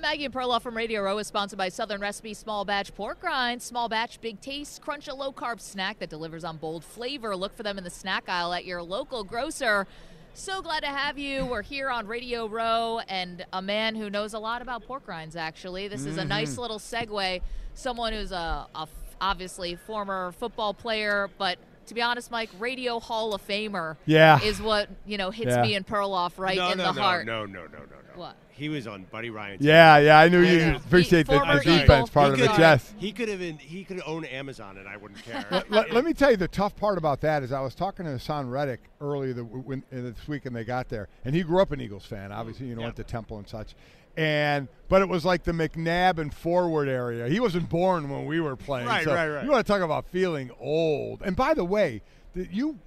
Maggie and Perloff from Radio Row is sponsored by Southern Recipe Small Batch Pork Rinds. Small batch, big taste. Crunch a low carb snack that delivers on bold flavor. Look for them in the snack aisle at your local grocer. So glad to have you. We're here on Radio Row and a man who knows a lot about pork rinds, actually. This is a mm-hmm. nice little segue. Someone who's a, a f- obviously former football player, but to be honest, Mike, Radio Hall of Famer Yeah. is what, you know, hits Yeah. me and Perloff right no, in no, the no, heart. no, no, no, no, no. What? He was on Buddy Ryan's. Yeah, yeah, I knew you Yeah. appreciate the, the defense part of he it. could, Yes. He could have been. He could own Amazon, and I wouldn't care. let, let me tell you the tough part about that is I was talking to Haason Reddick earlier the, when, this week and they got there, and he grew up an Eagles fan. Obviously, you know, Yeah. went to Temple and such. And but it was like the McNabb and forward area. He wasn't born when we were playing. Right, so right, right. You want to talk about feeling old? And by the way, did you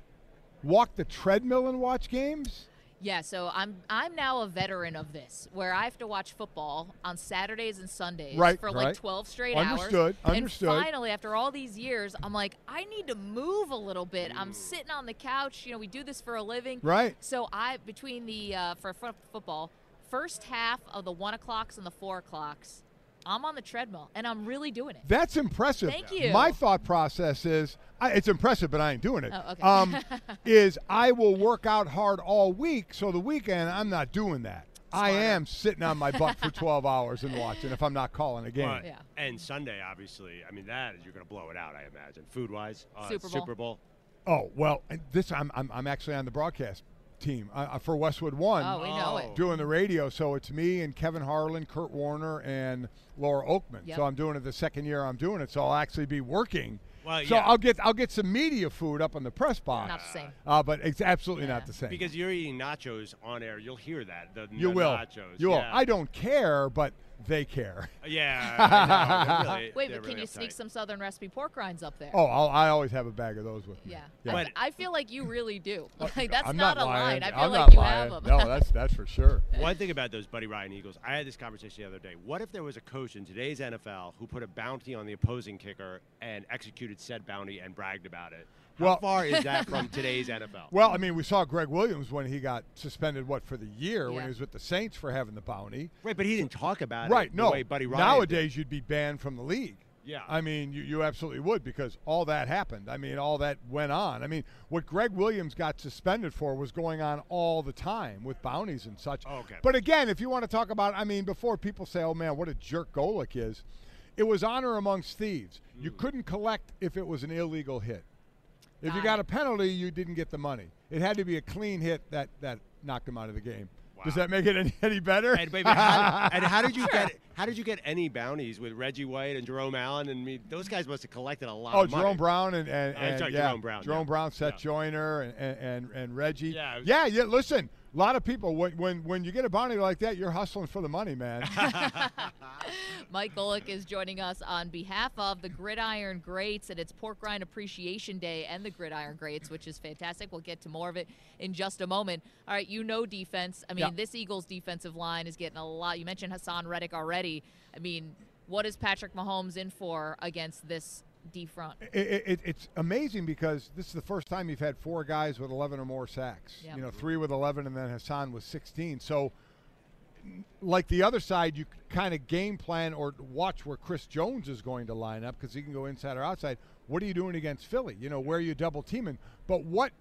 walk the treadmill and watch games? Yeah, so I'm I'm now a veteran of this, where I have to watch football on Saturdays and Sundays Right, for like right. 12 straight Understood, hours. understood. Understood. And finally, after all these years, I'm like, I need to move a little bit. I'm sitting on the couch. You know, we do this for a living. Right. So I between the uh, for fo- football, first half of the one o'clocks and the four o'clocks, I'm on the treadmill and I'm really doing it. That's impressive. Thank you. My thought process is I, it's impressive, but I ain't doing it. Oh, okay. um, is I will work out hard all week, so the weekend I'm not doing that. I am sitting on my butt for 12 hours and watching if I'm not calling a game. But- Yeah. And Sunday, obviously, I mean that is you're going to blow it out. I imagine food wise. Uh, Super Bowl. Super Bowl. Oh well, and this I'm, I'm I'm actually on the broadcast team uh, uh, for Westwood One. Oh, we know it. Oh. Doing the radio, so it's me and Kevin Harlan, Kurt Warner, and Laura Okmin. Yep. So I'm doing it the second year I'm doing it, so I'll actually be working. Well, so yeah. I'll get I'll get some media food up on the press box. Not the same. Uh, but it's absolutely Yeah. not the same. Because you're eating nachos on air, you'll hear that. The, you the will. Nachos. You will. yeah. I don't care, but they care. Yeah. Know. Really- Wait, they're but can really you sneak some Southern recipe pork rinds up there? Oh, I'll, I always have a bag of those with me. Yeah. Yeah. But- I feel like you really do. Like that's I'm not, not, a lying. line. I feel I'm like not you lying. have them. No, that's that's for sure. One thing about those Buddy Ryan Eagles, I had this conversation the other day. What if there was a coach in today's NFL who put a bounty on the opposing kicker and executed said bounty and bragged about it? How Well- far is that from today's NFL? Well, I mean, we saw Gregg Williams when he got suspended. What for the year when he was with the Saints for having the bounty. right, but he didn't talk about Right. it No. the way Buddy Ryan Nowadays, you'd be banned from the league. Yeah. I mean, you, you absolutely would because all that happened. I mean, all that went on. I mean, what Gregg Williams got suspended for was going on all the time with bounties and such. Oh, okay. But again, if you want to talk about, I mean, before people say, "Oh man, what a jerk Golic is," it was honor amongst thieves. You hmm. couldn't collect if it was an illegal hit. If you Got got it. a penalty, you didn't get the money. It had to be a clean hit that that knocked him out of the game. Does that make it any, any better? And, baby, how, and how did you get how did you get any bounties with Reggie White and Jerome Allen? And me, those guys must have collected a lot. Oh, of money. Jerome Brown and, and, and sorry, yeah, Jerome Brown, Jerome yeah. Brown, Seth Yeah. Joyner, and, and, and, and Reggie. Yeah, was- yeah, yeah. Listen, a lot of people when, when when you get a bounty like that, you're hustling for the money, man. Mike Golic is joining us on behalf of the Gridiron Greats, and it's Pork Rind Appreciation Day and the Gridiron Greats, which is fantastic. We'll get to more of it in just a moment. All right, you know defense. I mean, Yeah. this Eagles defensive line is getting a lot. You mentioned Haason Reddick already. I mean, what is Patrick Mahomes in for against this D front? it, it, it's amazing because this is the first time you've had four guys with 11 or more sacks. Yep. You know, three with 11, and then Haason with 16. So, like the other side, you kind of game plan or watch where Chris Jones is going to line up because he can go inside or outside. What are you doing against Philly? You know, where are you double teaming? But what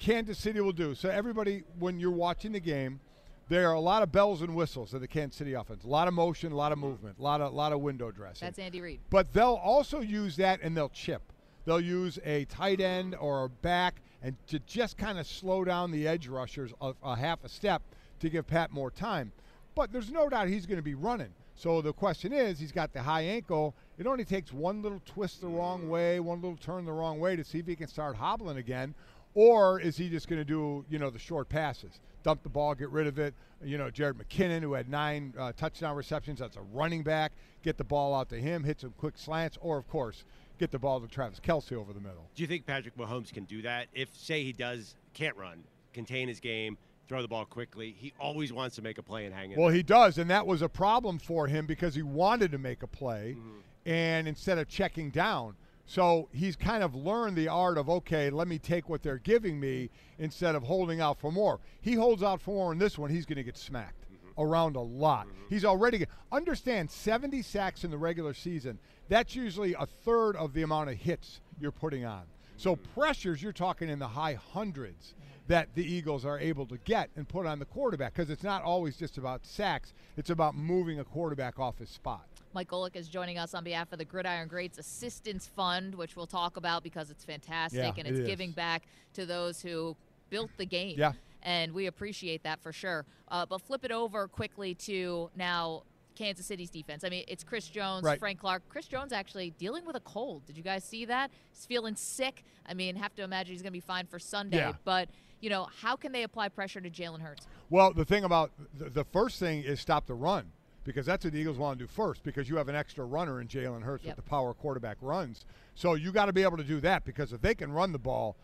Kansas City will do. So everybody, when you're watching the game, there are a lot of bells and whistles of the Kansas City offense. A lot of motion, a lot of movement, a lot of lot of window dressing. That's Andy Reid. But they'll also use that and they'll chip. They'll use a tight end or a back and to just kind of slow down the edge rushers a, a half a step to give Pat more time. But there's no doubt he's going to be running. So the question is, he's got the high ankle. It only takes one little twist the wrong way, one little turn the wrong way to see if he can start hobbling again. Or is he just going to do, you know, the short passes? Dump the ball, get rid of it. You know, Jerick McKinnon, who had nine uh, touchdown receptions, that's a running back. Get the ball out to him, hit some quick slants, or, of course, get the ball to Travis Kelce over the middle. Do you think Patrick Mahomes can do that? If say he does can't run, contain his game, throw the ball quickly, he always wants to make a play and hang it. Well, there. he does, and that was a problem for him because he wanted to make a play, Mm-hmm. and instead of checking down, so he's kind of learned the art of okay, let me take what they're giving me instead of holding out for more. He holds out for more in this one, he's going to get smacked. Mm-hmm. around a lot. He's already understand 70 sacks in the regular season. That's usually a third of the amount of hits you're putting on. So pressures, you're talking in the high hundreds that the Eagles are able to get and put on the quarterback because it's not always just about sacks. It's about moving a quarterback off his spot. Mike Golic is joining us on behalf of the Gridiron Greats Assistance Fund, which we'll talk about because it's fantastic Yeah, and it's is. giving back to those who built the game. Yeah. And we appreciate that for sure. Uh, but flip it over quickly to now Kansas City's defense. I mean, it's Chris Jones, Right. Frank Clark. Chris Jones actually dealing with a cold. Did you guys see that? He's feeling sick. I mean, have to imagine he's going to be fine for Sunday. Yeah. But, you know, how can they apply pressure to Jalen Hurts? Well, the thing about the first thing is stop the run because that's what the Eagles want to do first because you have an extra runner in Jalen Hurts Yep. with the power quarterback runs. So you got to be able to do that because if they can run the ball,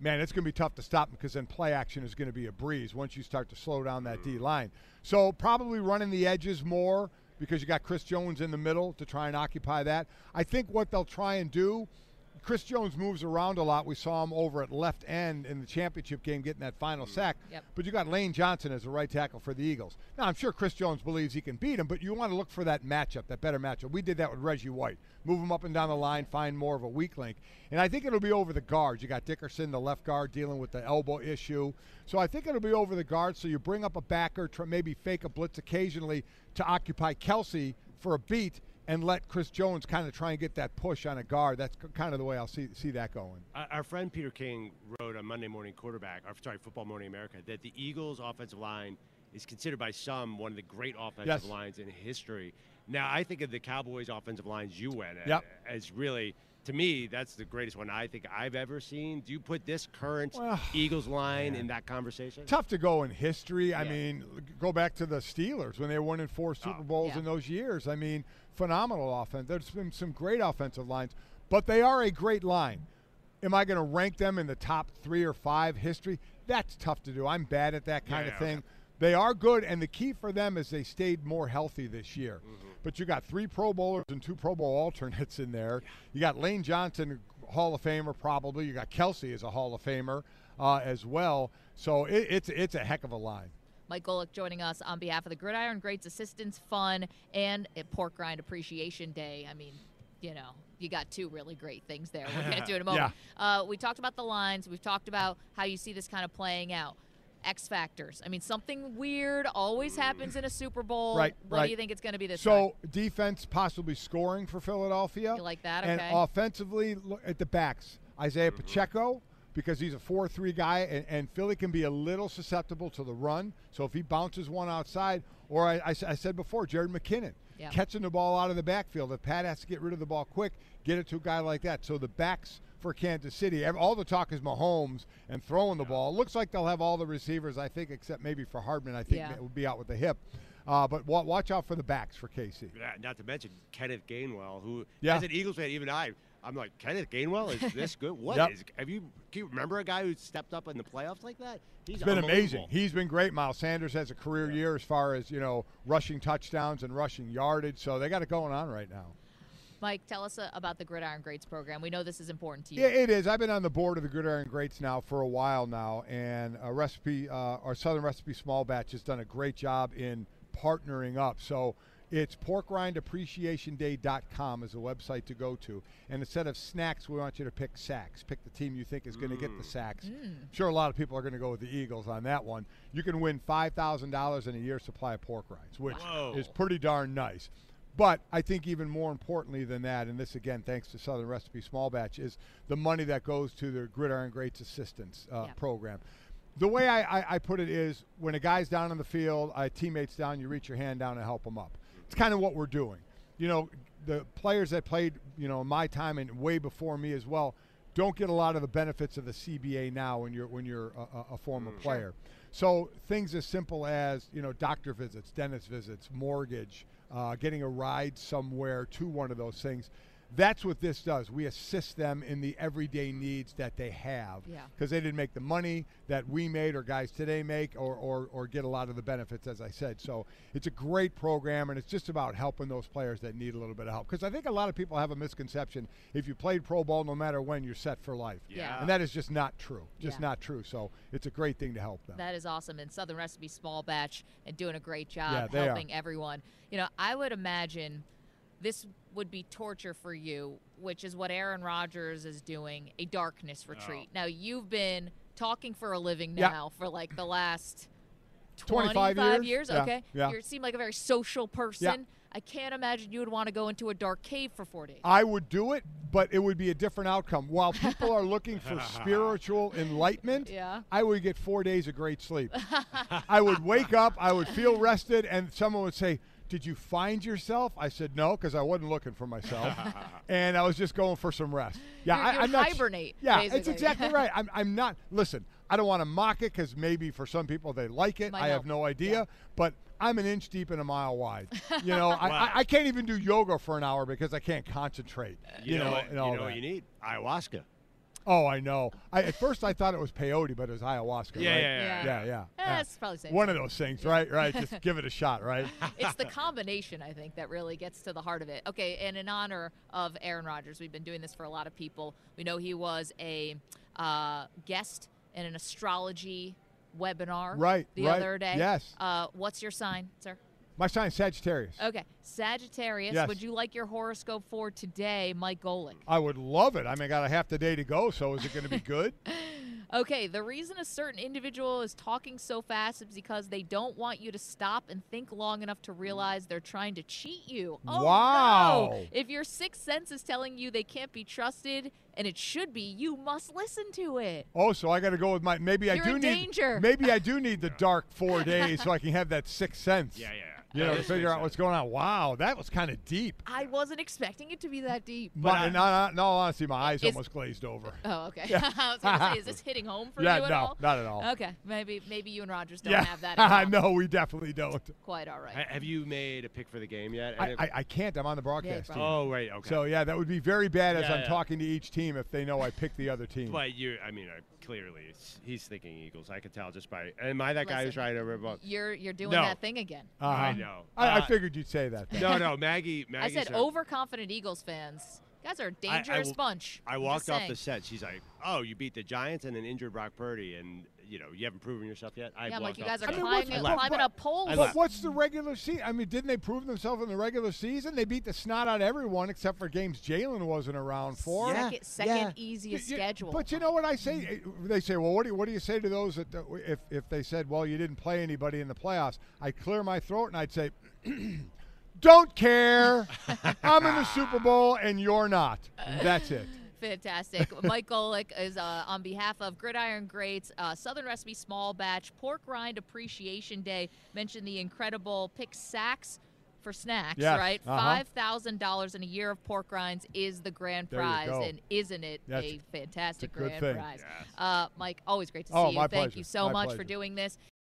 man, it's going to be tough to stop them because then play action is going to be a breeze once you start to slow down that D line. So probably running the edges more because you got Chris Jones in the middle to try and occupy that. I think what they'll try and do Chris Jones moves around a lot. We saw him over at left end in the championship game getting that final mm. sack. Yep. But you got Lane Johnson as a right tackle for the Eagles. Now, I'm sure Chris Jones believes he can beat him, but you want to look for that matchup, that better matchup. We did that with Reggie White. Move him up and down the line, find more of a weak link. And I think it'll be over the guards. You got Dickerson, the left guard, dealing with the elbow issue. So I think it'll be over the guards. So you bring up a backer, try, maybe fake a blitz occasionally to occupy Kelce for a beat and let Chris Jones kind of try and get that push on a guard. That's kind of the way I'll see see that going. Our- friend Peter King wrote on Monday Morning Quarterback, or sorry, Football Morning America, that the Eagles' offensive line is considered by some one of the great offensive Yes. lines in history. Now, I think of the Cowboys' offensive lines you went at Yep. as really, to me, that's the greatest one I think I've ever seen. Do you put this current Well, Eagles line in that conversation? Tough to go in history. I mean, go back to the Steelers when they were in four Super Oh, Bowls yeah. in those years. I mean, phenomenal offense. There's been some great offensive lines, but they are a great line. Am I going to rank them in the top three or five history? That's tough to do. I'm bad at that kind Yeah, of thing. okay. They are good, and the key for them is they stayed more healthy this year. Mm-hmm. But you got three Pro Bowlers and two Pro Bowl alternates in there. You got Lane Johnson, Hall of Famer, probably. You got Kelce as a Hall of Famer uh, as well. So it, it's it's a heck of a line. Mike Golic joining us on behalf of the Gridiron Greats Assistance Fund and Pork Rind Appreciation Day. I mean, you know, you got two really great things there. We'll get to it in a moment. Uh, we talked about the lines. We've talked about how you see this kind of playing out. X factors. I mean, something weird always happens in a Super Bowl. Right, What right. do you think it's going to be this So time? defense possibly scoring for Philadelphia. You like that? Okay. And offensively, look at the backs. Isaiah mm-hmm. Pacheco, because he's a 4 3 guy, and, and Philly can be a little susceptible to the run. So if he bounces one outside, or I said before, Jerick McKinnon, Yeah. catching the ball out of the backfield. If Pat has to get rid of the ball quick, get it to a guy like that. So the backs for Kansas City, all the talk is Mahomes and throwing the ball. Looks like they'll have all the receivers, I think, except maybe for Hardman, I think Yeah. that will be out with the hip. Uh, but wa- watch out for the backs for KC. Yeah, not to mention Kenneth Gainwell, who Yeah. as an Eagles fan, even I, I'm like Kenneth Gainwell is this good? What is? Yep. Have you can you remember a guy who stepped up in the playoffs like that? He's It's been amazing. He's been great. Miles Sanders has a career year as far as you know rushing touchdowns and rushing yardage. So they got it going on right now. Mike, tell us uh, about the Gridiron Greats program. We know this is important to you. Yeah, it is. I've been on the board of the Gridiron Greats now for a while now, and a recipe, uh, our Southern Recipe Small Batch has done a great job in partnering up. So it's porkrindappreciationday.com is a website to go to. And instead of snacks, we want you to pick sacks. Pick the team you think is going to get the sacks. I'm sure a lot of people are going to go with the Eagles on that one. You can win $5,000 in a year's supply of pork rinds, which Whoa. is pretty darn nice. But I think even more importantly than that, and this again thanks to Southern Recipe Small Batch, is the money that goes to the Gridiron Greats Assistance uh, Yeah. program. The way I, I, I put it is when a guy's down on the field, a teammate's down, you reach your hand down and help him up. It's kind of what we're doing. You know, the players that played, you know, my time and way before me as well, don't get a lot of the benefits of the CBA now when you're when you're a, a- former player. So things as simple as you know doctor visits, dentist visits, mortgage, uh, getting a ride somewhere to one of those things. That's what this does. We assist them in the everyday needs that they have Yeah. because they didn't make the money that we made or guys today make or, or, or get a lot of the benefits, as I said. So it's a great program, and it's just about helping those players that need a little bit of help. Because I think a lot of people have a misconception if you played pro ball, no matter when, you're set for life. Yeah. And that is just not true. Just Yeah. not true. So it's a great thing to help them. That is awesome. And Southern Recipe Small Batch and doing a great job Yeah, they are. helping everyone. You know, I would imagine this would be torture for you, which is what Aaron Rodgers is doing a darkness oh. retreat. Now, you've been talking for a living Yeah. now for like the last 25 25 years? Yeah, Okay. yeah. You seem like a very social person. I can't imagine you would want to go into a dark cave for four days. I would do it, but it would be a different outcome. While people are looking for spiritual enlightenment, Yeah. I would get four days of great sleep. I would wake up, I would feel rested, and someone would say, Did you find yourself? I said, No, because I wasn't looking for myself. and I was just going for some rest. Yeah, You're- I, you I'm not. hibernate, Yeah, it's exactly right. I'm, I'm not. Listen, I don't want to mock it because maybe for some people they like it. Might I help. have no idea. Yeah. But I'm an inch deep and a mile wide. You know, I, Wow. I, I can't even do yoga for an hour because I can't concentrate. You, know, what, and you know what you need? Ayahuasca. Oh, I know. I, at first, I thought it was peyote, but it was ayahuasca. Yeah, right? yeah, Yeah. yeah, yeah. Eh, yeah. it's probably the same One of those things, right? Right. Just give it a shot, right? it's the combination, I think, that really gets to the heart of it. Okay, and in honor of Aaron Rodgers, we've been doing this for a lot of people. We know he was a uh, guest in an astrology webinar Right, the right, other day. yes. Uh, what's your sign, sir? My sign's Sagittarius. Okay, Sagittarius. Yes. Would you like your horoscope for today, Mike Golic? I would love it. I mean, I got a half the day to go, so is it going to be good? Okay, the reason a certain individual is talking so fast is because they don't want you to stop and think long enough to realize they're trying to cheat you. Oh, Wow. No. If your sixth sense is telling you they can't be trusted, and it should be, you must listen to it. Oh, so I got to go with my. Maybe I You're do in need. danger. Maybe I do need the dark four days so I can have that sixth sense. Yeah, yeah. You know, to figure out what's going on. Wow, that was kind of deep. I wasn't expecting it to be that deep. But I- no, no, no, honestly, my eyes Is- almost glazed over. Oh, okay. Yeah. I was going to say, is this hitting home for yeah, you at no, all? not at all. Okay, maybe maybe you and Rodgers don't yeah, have that. in common. no, we definitely don't. Quite all right. Ha- Have you made a pick for the game yet? I, I, I can't. I'm on the broadcast Yeah, team. oh, right. Okay. So yeah, that would be very bad as Yeah, I'm yeah. talking to each team if they know I picked the other team. But you, I mean, uh, clearly he's thinking Eagles. I could tell just by. Am I that guy who's Listen, trying to rip up? You're you're doing No. that thing again. Uh-huh. I know. I, I Uh, figured you'd say that. then. No, no, Maggie. I Maggie said overconfident Eagles fans. You guys are a dangerous w- bunch. I walked off saying. the set. She's like, "Oh, you beat the Giants and an injured Brock Purdy, and you know you haven't proven yourself yet." I Yeah, I'm like you guys the are I mean, climbing, I left. climbing up poles. But what's the regular season? I mean, didn't they prove themselves in the regular season? They beat the snot out of everyone except for games Jalen wasn't around for. Yeah. Second, second yeah. easiest You- you- schedule. But you know what I say? Eh, they say, well, what do you, what do you say to those that if if they said, well, you didn't play anybody in the playoffs? I'd clear my throat and I'd say, don't care. I'm in the Super Bowl and you're not. That's it. Fantastic. Mike Golic is uh, on behalf of Gridiron Greats, uh, Southern Recipe Small Batch Pork Rind Appreciation Day. Mentioned the incredible pick sacks for snacks, Yes, right? uh-huh. Five thousand dollars in a year of pork rinds is the grand prize, and isn't it That's- a fantastic a grand thing. prize? Yes. Uh, Mike, always great to see Oh, you. my Thank pleasure. you so My much for doing this.